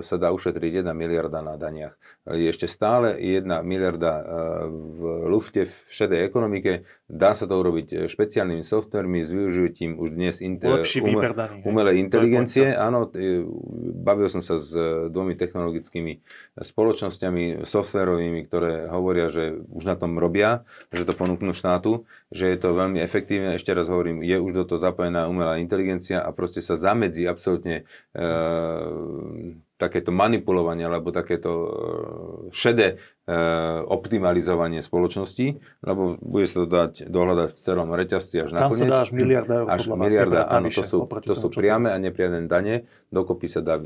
[SPEAKER 2] sa dá ušetriť 1 miliarda na daniach. Je ešte stále 1 miliarda v lufte v šedej ekonomike. Dá sa to urobiť špeciálnymi softvermi s využitím už dnes inter, ume, umelej inteligencie. Áno, bavil som sa s dvomi technologickými spoločnosťami softverovými, ktoré hovoria, že už na tom robia, že to ponúknú štátu, že je to veľmi efektívne. Ešte raz hovorím, je už do toho zapojená umelá inteligencia a proste sa zamedzí absolútne e, takéto manipulovanie alebo takéto e, šedé e, optimalizovanie spoločnosti, lebo bude sa to dať dohľadať v celom reťazci až
[SPEAKER 1] Tam nakoniec. Tam sa dá až miliarda eur.
[SPEAKER 2] Až miliarda, áno, to sú, to sú priame a nepriame dane, dokopy sa dá e,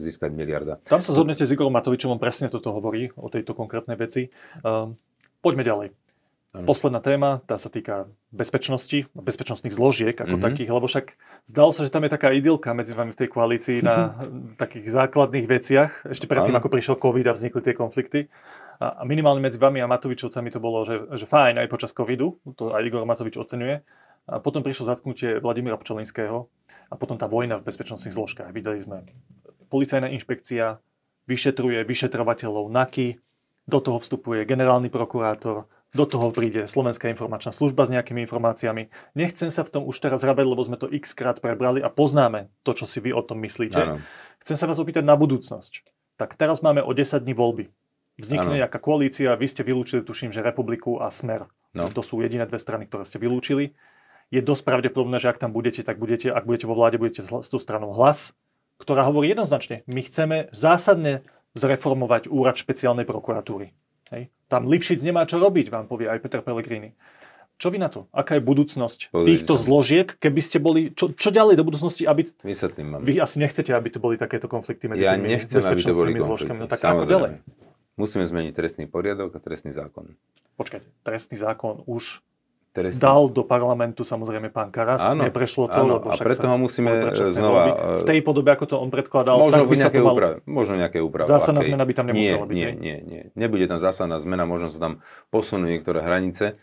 [SPEAKER 2] získať miliarda.
[SPEAKER 1] Tam sa zhodnete s Igorom Matovičom, on presne toto hovorí o tejto konkrétnej veci. Um, poďme ďalej. Ano. Posledná téma, tá sa týka bezpečnosti, bezpečnostných zložiek ako mm-hmm. takých, lebo však zdalo sa, že tam je taká idylka medzi vami v tej koalícii na takých základných veciach, ešte predtým, ano. ako prišiel COVID a vznikli tie konflikty. A minimálne medzi vami a Matovičovcami to bolo, že, že fajn aj počas covidu, to aj Igor Matovič oceňuje. A potom prišlo zatknutie Vladimíra Pčolinského a potom tá vojna v bezpečnostných zložkách. Videli sme, policajná inšpekcia vyšetruje vyšetrovateľov NAKY, do toho vstupuje generálny prokurátor, do toho príde Slovenská informačná služba s nejakými informáciami. Nechcem sa v tom už teraz rabať, lebo sme to x krát prebrali a poznáme to, čo si vy o tom myslíte. Ano. Chcem sa vás opýtať na budúcnosť. Tak teraz máme o 10 dní voľby. Vznikne nejaká koalícia, vy ste vylúčili, tuším, že Republiku a Smer. No. To sú jediné dve strany, ktoré ste vylúčili. Je dosť pravdepodobné, že ak tam budete, tak budete, ak budete vo vláde, budete s tou stranou hlas, ktorá hovorí jednoznačne, my chceme zásadne zreformovať úrad špeciálnej prokuratúry. Hej. Tam Lipšic nemá čo robiť, vám povie aj Peter Pellegrini. Čo vy na to? Aká je budúcnosť Pozrite týchto sa. zložiek, keby ste boli... Čo, čo ďalej do budúcnosti, aby...
[SPEAKER 2] Vysvetlím vám.
[SPEAKER 1] Vy asi nechcete, aby to boli takéto konflikty medzi
[SPEAKER 2] ja tými nechcem, aby to boli zložkami.
[SPEAKER 1] No tak ako ďalej?
[SPEAKER 2] Musíme zmeniť trestný poriadok a trestný zákon.
[SPEAKER 1] Počkajte, trestný zákon už trestný. Dal do parlamentu samozrejme pán Karas, áno, neprešlo to,
[SPEAKER 2] áno, lebo a preto ho musíme znova...
[SPEAKER 1] V tej podobe, ako to on predkladal,
[SPEAKER 2] možno tak by nejaké mal... úprave, možno nejaké úpravy.
[SPEAKER 1] Zásadná zmena by tam nemusela
[SPEAKER 2] nie,
[SPEAKER 1] byť.
[SPEAKER 2] Nie, nie, nie. Nebude tam zásadná zmena, možno sa tam posunú niektoré hranice.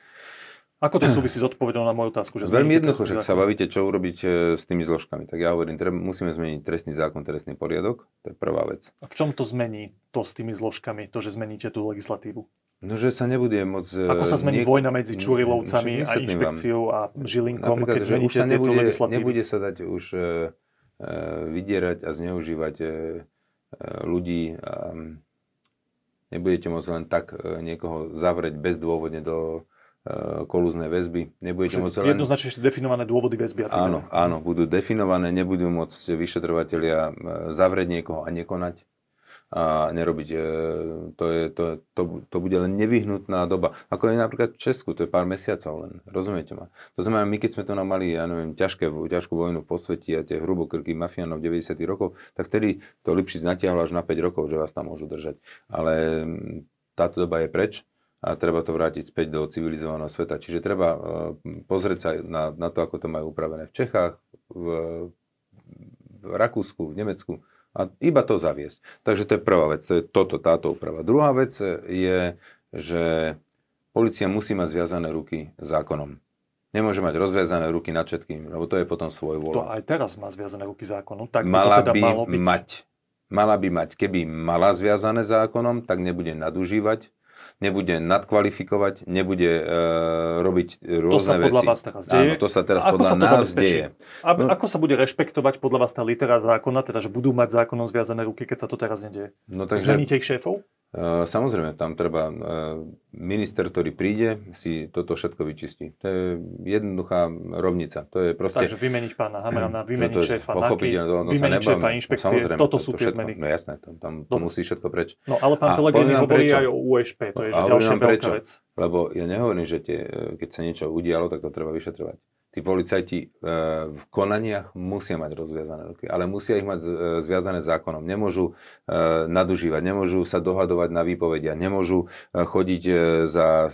[SPEAKER 1] Ako to súvisí s odpovedou na moju otázku?
[SPEAKER 2] Že Veľmi jednoducho, že sa bavíte, čo urobiť e, s tými zložkami. Tak ja hovorím, treba, musíme zmeniť trestný zákon, trestný poriadok. To je prvá vec.
[SPEAKER 1] A v čom to zmení to s tými zložkami, to, že zmeníte tú legislatívu?
[SPEAKER 2] No, že sa nebude moc...
[SPEAKER 1] Ako sa zmení niek- vojna medzi Čurilovcami a inšpekciou vám. a Žilinkom, keď zmeníte sa nebude,
[SPEAKER 2] nebude sa dať už uh, vydierať a zneužívať uh, ľudí um, Nebudete môcť len tak e, niekoho zavrieť bezdôvodne do e, kolúznej väzby. Nebudete môcť len...
[SPEAKER 1] Jednoznačne ešte definované dôvody väzby.
[SPEAKER 2] A áno, áno, budú definované, nebudú môcť vyšetrovateľia zavrieť niekoho a nekonať a nerobiť, e, to, je, to, to, to bude len nevyhnutná doba. Ako je napríklad v Česku, to je pár mesiacov len, rozumiete ma? To znamená, my keď sme to mali, ja neviem, ťažké, ťažkú vojnu v posvetí a tie hrubokrky mafiánov 90 rokov, tak vtedy to Lipšic natiahlo až na 5 rokov, že vás tam môžu držať. Ale táto doba je preč a treba to vrátiť späť do civilizovaného sveta. Čiže treba uh, pozrieť sa na, na to, ako to majú upravené v Čechách, v, v Rakúsku, v Nemecku a iba to zaviesť. Takže to je prvá vec, to je toto, táto úprava. Druhá vec je, že policia musí mať zviazané ruky zákonom. Nemôže mať rozviazané ruky nad všetkým, lebo to je potom svoj vola.
[SPEAKER 1] To aj teraz má zviazané ruky zákonom. Tak
[SPEAKER 2] mala
[SPEAKER 1] by, teda
[SPEAKER 2] by
[SPEAKER 1] malo byť.
[SPEAKER 2] mať. Mala by mať. Keby mala zviazané zákonom, tak nebude nadužívať nebude nadkvalifikovať, nebude e, robiť rôzne
[SPEAKER 1] to sa
[SPEAKER 2] veci.
[SPEAKER 1] podľa vás teraz deje?
[SPEAKER 2] Áno, to sa teraz
[SPEAKER 1] A
[SPEAKER 2] podľa
[SPEAKER 1] sa to
[SPEAKER 2] nás
[SPEAKER 1] zabezpečí?
[SPEAKER 2] deje.
[SPEAKER 1] A, no. Ako sa bude rešpektovať podľa vás tá litera zákona, teda že budú mať zákonom zviazané ruky, keď sa to teraz nedieje?
[SPEAKER 2] No, takže,
[SPEAKER 1] Zmeníte ich šéfov?
[SPEAKER 2] Uh, samozrejme, tam treba, uh, minister, ktorý príde, si toto všetko vyčistí. To je jednoduchá rovnica. To je proste...
[SPEAKER 1] Takže vymeniť pána Hamrana, vymeniť
[SPEAKER 2] No
[SPEAKER 1] šéfa NAKY,
[SPEAKER 2] sa
[SPEAKER 1] vymeniť šéfa inšpekcie.
[SPEAKER 2] Samozrejme,
[SPEAKER 1] Toto
[SPEAKER 2] to-
[SPEAKER 1] sú
[SPEAKER 2] to
[SPEAKER 1] tie zmeny.
[SPEAKER 2] No jasné, tam, tam to musí všetko preč.
[SPEAKER 1] No ale pán
[SPEAKER 2] vám
[SPEAKER 1] hovorí
[SPEAKER 2] prečo.
[SPEAKER 1] aj o USP, to je že ďalšia veľká vec.
[SPEAKER 2] Lebo ja nehovorím, že tie, keď sa niečo udialo, tak to treba vyšetrovať. Tí policajti e, v konaniach musia mať rozviazané ruky, ale musia ich mať z- e, zviazané zákonom. Nemôžu e, nadužívať, nemôžu sa dohadovať na výpovedia, nemôžu chodiť za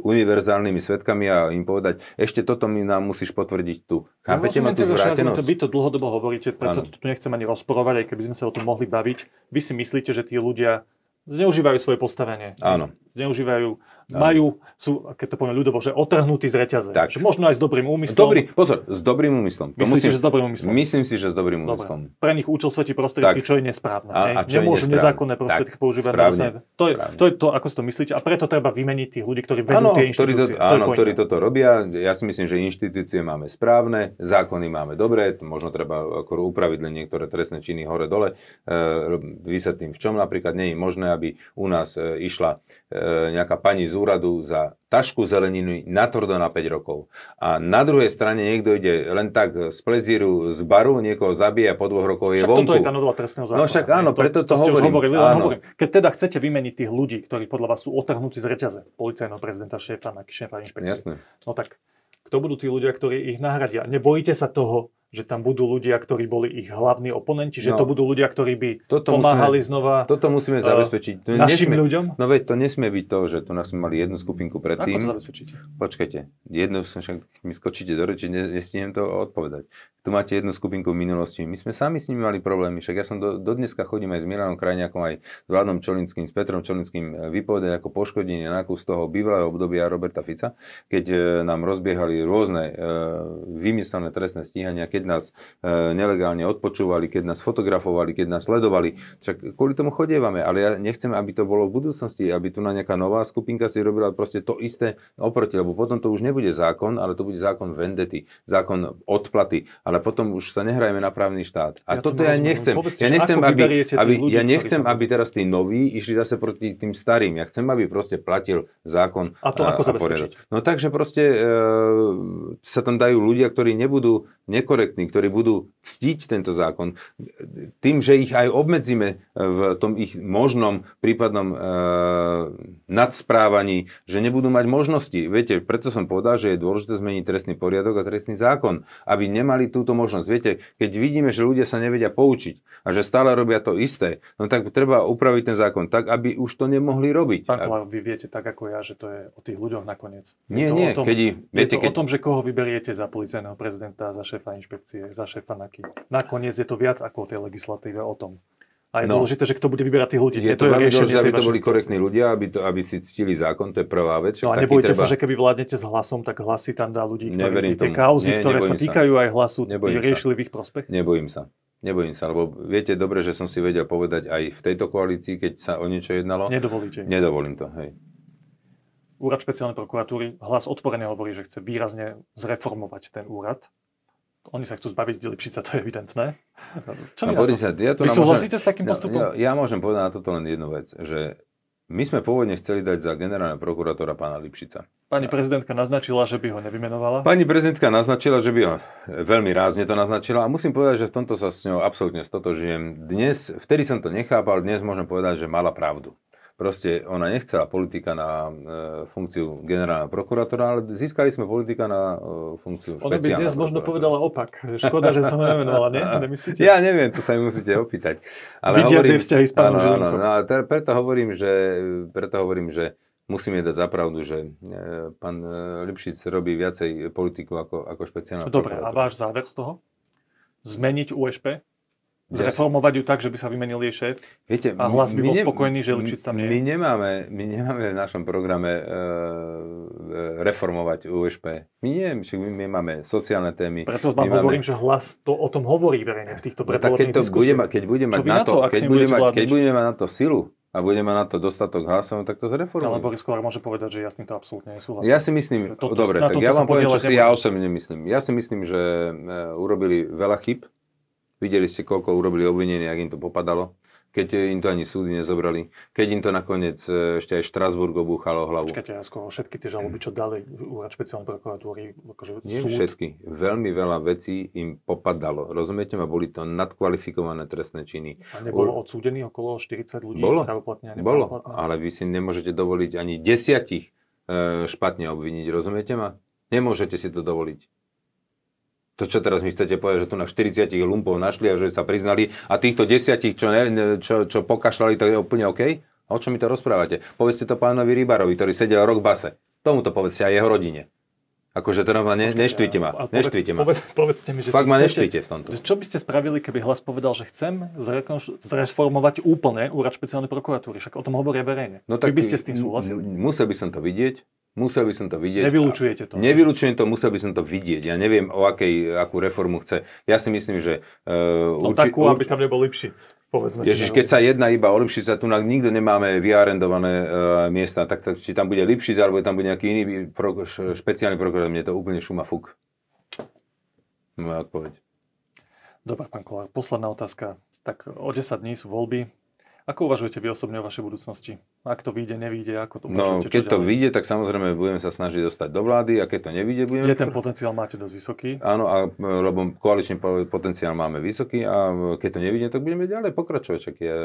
[SPEAKER 2] univerzálnymi svetkami a im povedať, ešte toto mi nám musíš potvrdiť tu. Chápete ma tú zvrátenosť?
[SPEAKER 1] Vy to dlhodobo hovoríte, preto to tu nechcem ani rozporovať, aj keby sme sa o tom mohli baviť. Vy si myslíte, že tí ľudia zneužívajú svoje postavenie.
[SPEAKER 2] Áno.
[SPEAKER 1] Zneužívajú, majú, sú, keď to poviem ľudovo, že otrhnutí z reťaze.
[SPEAKER 2] Tak.
[SPEAKER 1] Že možno aj s dobrým úmyslom.
[SPEAKER 2] Dobrý, pozor, s dobrým úmyslom. To
[SPEAKER 1] Myslíte,
[SPEAKER 2] musím-
[SPEAKER 1] že s dobrým úmyslom?
[SPEAKER 2] Myslím si, že s dobrým
[SPEAKER 1] Dobre.
[SPEAKER 2] úmyslom.
[SPEAKER 1] Pre nich účel svetí prostriedky,
[SPEAKER 2] Tak.
[SPEAKER 1] čo je nesprávne.
[SPEAKER 2] A- a čo je
[SPEAKER 1] Nemôžu
[SPEAKER 2] nesprávne.
[SPEAKER 1] nezákonné prostriedky
[SPEAKER 2] Tak,
[SPEAKER 1] používať. na
[SPEAKER 2] správne,
[SPEAKER 1] To, je,
[SPEAKER 2] správne.
[SPEAKER 1] to je to, ako si to myslíte. A preto treba vymeniť tých ľudí, ktorí vedú
[SPEAKER 2] Áno,
[SPEAKER 1] tie
[SPEAKER 2] ktorí, to,
[SPEAKER 1] inštitúcie. To je
[SPEAKER 2] áno ktorí toto robia. Ja si myslím, že inštitúcie máme správne, zákony máme dobré, možno treba ako upraviť len niektoré trestné činy hore-dole. E, vysvetlím, v čom napríklad nie je možné, aby u nás e, išla e, nejaká pani z úradu za tašku zeleniny natvrdo na 5 rokov. A na druhej strane niekto ide len tak z plezíru z baru, niekoho zabije a po dvoch rokoch je
[SPEAKER 1] Však
[SPEAKER 2] vonku.
[SPEAKER 1] toto je tá novela trestného zákona.
[SPEAKER 2] No však áno,
[SPEAKER 1] hej?
[SPEAKER 2] preto to
[SPEAKER 1] už
[SPEAKER 2] hovorím.
[SPEAKER 1] hovorili,
[SPEAKER 2] Áno.
[SPEAKER 1] hovorím. Keď teda chcete vymeniť tých ľudí, ktorí podľa vás sú otrhnutí z reťaze, policajného prezidenta, šéfa, šéfa inšpekcie,
[SPEAKER 2] Jasné.
[SPEAKER 1] no tak kto budú tí ľudia, ktorí ich nahradia? Nebojíte sa toho, že tam budú ľudia, ktorí boli ich hlavní oponenti, že
[SPEAKER 2] No.
[SPEAKER 1] to budú ľudia, ktorí by
[SPEAKER 2] Toto
[SPEAKER 1] pomáhali
[SPEAKER 2] musíme-
[SPEAKER 1] znova
[SPEAKER 2] Toto musíme
[SPEAKER 1] Eh,
[SPEAKER 2] zabezpečiť. To
[SPEAKER 1] našim
[SPEAKER 2] nesmie-
[SPEAKER 1] ľuďom?
[SPEAKER 2] No veď to nesmie byť to, že tu nás sme mali jednu skupinku
[SPEAKER 1] Ako
[SPEAKER 2] predtým.
[SPEAKER 1] to zabezpečíte?
[SPEAKER 2] Počkajte, jednu som však, mi skočíte do reči, ne, nestihnem to odpovedať. Tu máte jednu skupinku v minulosti. My sme sami s nimi mali problémy, však ja som do, do dneska chodím aj s Milanom Krajniakom, aj s Vladom Čolinským, s Petrom Čolinským e, vypovedať ako poškodenie na kus toho bývalého obdobia Roberta Fica, keď e, nám rozbiehali rôzne e, vymyslené trestné stíhania, keď nás e, nelegálne odpočúvali, keď nás fotografovali, keď nás sledovali. Však kvôli tomu chodievame, ale ja nechcem, aby to bolo v budúcnosti, aby tu na nejaká nová skupinka si robila proste to isté oproti, lebo potom to už nebude zákon, ale to bude zákon vendety, zákon odplaty, ale potom už sa nehrajeme na právny štát. A
[SPEAKER 1] Ja
[SPEAKER 2] toto ja nechcem.
[SPEAKER 1] Povedzte,
[SPEAKER 2] Ja nechcem,
[SPEAKER 1] ako
[SPEAKER 2] aby, aby,
[SPEAKER 1] ľudí,
[SPEAKER 2] ja nechcem, aby teraz tí noví išli zase proti tým starým. Ja chcem, aby proste platil zákon
[SPEAKER 1] A to ako
[SPEAKER 2] poriadok.
[SPEAKER 1] zabezpečiť?
[SPEAKER 2] No takže proste e, sa tam dajú ľudia, ktorí nebudú nekorektní, ktorí budú ctiť tento zákon. Tým, že ich aj obmedzíme v tom ich možnom prípadnom e, nadsprávaní, že nebudú mať možnosti. Viete, preto som povedal, že je dôležité zmeniť trestný poriadok a trestný zákon, aby nemali túto možnosť. Viete, keď vidíme, že ľudia sa nevedia poučiť a že stále robia to isté, no tak treba upraviť ten zákon tak, aby už to nemohli robiť.
[SPEAKER 1] Pán Kolár, vy viete tak ako ja, že to je o tých ľuďoch nakoniec.
[SPEAKER 2] Nie,
[SPEAKER 1] je to
[SPEAKER 2] nie,
[SPEAKER 1] o tom,
[SPEAKER 2] keď,
[SPEAKER 1] je
[SPEAKER 2] viete,
[SPEAKER 1] to
[SPEAKER 2] keď,
[SPEAKER 1] o tom, že koho vyberiete za policajného prezidenta, za šéfa inšpekcie, za šéfa NAKY. Nakoniec je to viac ako o tej legislatíve o tom. A je
[SPEAKER 2] No.
[SPEAKER 1] dôležité, že kto bude vyberať tých ľudí.
[SPEAKER 2] je to veľmi dôležité, aby to boli korektní ľudia, aby, to, aby si ctili zákon, to je prvá vec.
[SPEAKER 1] No a nebojte
[SPEAKER 2] treba-
[SPEAKER 1] sa, že keby vládnete s hlasom, tak hlasy tam dá ľudí, ktorí tie kauzy,
[SPEAKER 2] Nie,
[SPEAKER 1] ktoré sa
[SPEAKER 2] sa.
[SPEAKER 1] týkajú aj hlasu,
[SPEAKER 2] Nebojím sa.
[SPEAKER 1] riešili v ich prospech.
[SPEAKER 2] Nebojím sa. Nebojím sa, lebo viete dobre, že som si vedel povedať aj v tejto koalícii, keď sa o niečo jednalo.
[SPEAKER 1] Nedovolíte.
[SPEAKER 2] Nedovolím to, hej.
[SPEAKER 1] Úrad špeciálnej prokuratúry hlas otvorene hovorí, že chce výrazne zreformovať ten úrad. Oni sa chcú zbaviť Lipšica, to je evidentné. Čo
[SPEAKER 2] No,
[SPEAKER 1] vy to?
[SPEAKER 2] sa, ja tu
[SPEAKER 1] Vy
[SPEAKER 2] nám môžem-
[SPEAKER 1] súhlasíte s takým
[SPEAKER 2] No,
[SPEAKER 1] postupom?
[SPEAKER 2] Ja, ja môžem povedať na toto len jednu vec, že My sme pôvodne chceli dať za generálneho prokurátora pána Lipšica.
[SPEAKER 1] Pani prezidentka naznačila, že by ho nevymenovala.
[SPEAKER 2] Pani prezidentka naznačila, že by ho veľmi rázne to naznačila a musím povedať, že v tomto sa s ňou absolútne stotožijem. Dnes, vtedy som to nechápal, dnes môžem povedať, že mala pravdu. Proste ona nechcela politika na e, funkciu generálneho prokurátora, ale získali sme politika na e, funkciu
[SPEAKER 1] Ona by
[SPEAKER 2] špeciálneho
[SPEAKER 1] dnes možno povedala opak. Škoda, že som nemenovala, nie? Nemyslíte?
[SPEAKER 2] Ja neviem, to sa mi musíte opýtať.
[SPEAKER 1] Vidiac jej vzťahy s pánom
[SPEAKER 2] áno, áno,
[SPEAKER 1] Žilinkom.
[SPEAKER 2] no a te- preto hovorím, že, preto hovorím, že musíme dať zapravdu, že e, pán e, Lipšic robí viacej politiku ako, ako špeciálna
[SPEAKER 1] Dobre, a
[SPEAKER 2] prokurátora.
[SPEAKER 1] váš záver z toho? Zmeniť USP? Zreformovať ju tak, že by sa vymenil jej šéf?
[SPEAKER 2] Viete,
[SPEAKER 1] A hlas by bol
[SPEAKER 2] ne-
[SPEAKER 1] spokojný, že Lipšic tam nie je?
[SPEAKER 2] My nemáme, my nemáme v našom programe e, e, reformovať USP. My nie, my, my máme sociálne témy.
[SPEAKER 1] Preto vám
[SPEAKER 2] my
[SPEAKER 1] hovorím, že hlas to o tom hovorí verejne v týchto
[SPEAKER 2] No
[SPEAKER 1] predvolebných diskusiách.
[SPEAKER 2] keď bude mať na to, keď
[SPEAKER 1] ním
[SPEAKER 2] bude
[SPEAKER 1] budete
[SPEAKER 2] mať, keď budeme mať na to silu a bude mať na to dostatok hlasov, tak to
[SPEAKER 1] Ale
[SPEAKER 2] zreformujeme.
[SPEAKER 1] Boris Kolár môže povedať, že ja s týmto absolútne nesúhlasím.
[SPEAKER 2] Ja si myslím,
[SPEAKER 1] Toto-
[SPEAKER 2] dobre, tak ja vám poviem, čo si ja osobne myslím. Ja si myslím, že e, urobili veľa chyb. Videli ste, koľko urobili obvinení, ak im to popadalo. Keď im to ani súdy nezobrali. Keď im to nakoniec e, ešte aj Štrasburg obúchalo hlavu.
[SPEAKER 1] Počkajte, ja skoro všetky tie žaloby, čo dali úrad špeciálnej prokuratúry, akože
[SPEAKER 2] Nie
[SPEAKER 1] súd,
[SPEAKER 2] všetky. Veľmi veľa vecí im popadalo. Rozumiete ma? Boli to nadkvalifikované trestné činy.
[SPEAKER 1] a nebolo odsúdených okolo 40 ľudí
[SPEAKER 2] Bolo. Bolo, ale vy si nemôžete dovoliť ani desiatich e, špatne obviniť, rozumiete ma? Nemôžete si to dovoliť. To, čo teraz mi chcete povedať, že tu na 40 lumpov našli a že sa priznali a týchto desiatich, čo, ne, čo, čo pokašľali, to je úplne OK? A o čom mi to rozprávate? Povedzte to pánovi Rybarovi, ktorý sedel rok v base. Tomu to povedzte aj jeho rodine. Akože to ma ne, neštvite ma.
[SPEAKER 1] Povedz-
[SPEAKER 2] Neštvite ma.
[SPEAKER 1] Povedz, povedzte mi, že
[SPEAKER 2] Fakt ma neštvite v tomto.
[SPEAKER 1] Čo by ste spravili, keby hlas povedal, že chcem zrekonš- zreformovať úplne úrad špeciálnej prokuratúry? Však o tom hovoria verejne.
[SPEAKER 2] No
[SPEAKER 1] Vy by ste s tým súhlasili?
[SPEAKER 2] Musel by som to vidieť. Musel by som to vidieť.
[SPEAKER 1] Nevylučujete to.
[SPEAKER 2] Nevylučujem to, musel by som to vidieť. Ja neviem, o akej, akú reformu chce. Ja si myslím, že... Uh,
[SPEAKER 1] No takú, aby tam nebol Lipšic. Povedzme
[SPEAKER 2] Ježiš,
[SPEAKER 1] si.
[SPEAKER 2] keď sa jedná iba o Lipšica, tu nikto nemáme vyarendované uh, miesta, tak, tak či tam bude Lipšic, alebo tam bude nejaký iný pro, špeciálny prokurátor, mne to úplne šuma fuk. Moja odpoveď.
[SPEAKER 1] Dobre, pán Kolár, posledná otázka. Tak o 10 dní sú voľby. Ako uvažujete vy osobne o vašej budúcnosti? Ak to vyjde, nevyjde, ako to
[SPEAKER 2] No, keď to vyjde, tak samozrejme budeme sa snažiť dostať do vlády a keď to nevyjde, budeme...
[SPEAKER 1] Je ten potenciál máte dosť vysoký.
[SPEAKER 2] Áno, a, lebo koaličný po- potenciál máme vysoký a keď to nevidíme, tak budeme ďalej pokračovať. Čak je,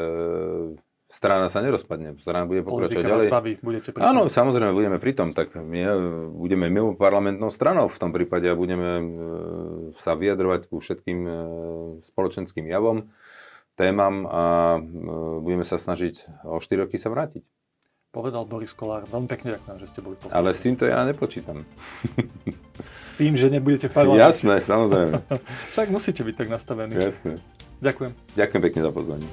[SPEAKER 2] strana sa nerozpadne, strana bude pokračovať ďalej.
[SPEAKER 1] vás baví, budete pri
[SPEAKER 2] Áno, samozrejme, budeme pri tom, tak my e, budeme mimo parlamentnou stranou v tom prípade a budeme e, sa vyjadrovať ku všetkým e, spoločenským javom, témam a e, budeme sa snažiť o 4 roky sa vrátiť.
[SPEAKER 1] Povedal Boris Kolár. Veľmi pekne ďakujem, že ste boli poslanci.
[SPEAKER 2] Ale s týmto ja nepočítam.
[SPEAKER 1] S tým, že nebudete parlamente.
[SPEAKER 2] Jasné, samozrejme.
[SPEAKER 1] Však musíte byť tak nastavení.
[SPEAKER 2] Jasné.
[SPEAKER 1] Ďakujem.
[SPEAKER 2] Ďakujem pekne za pozvanie.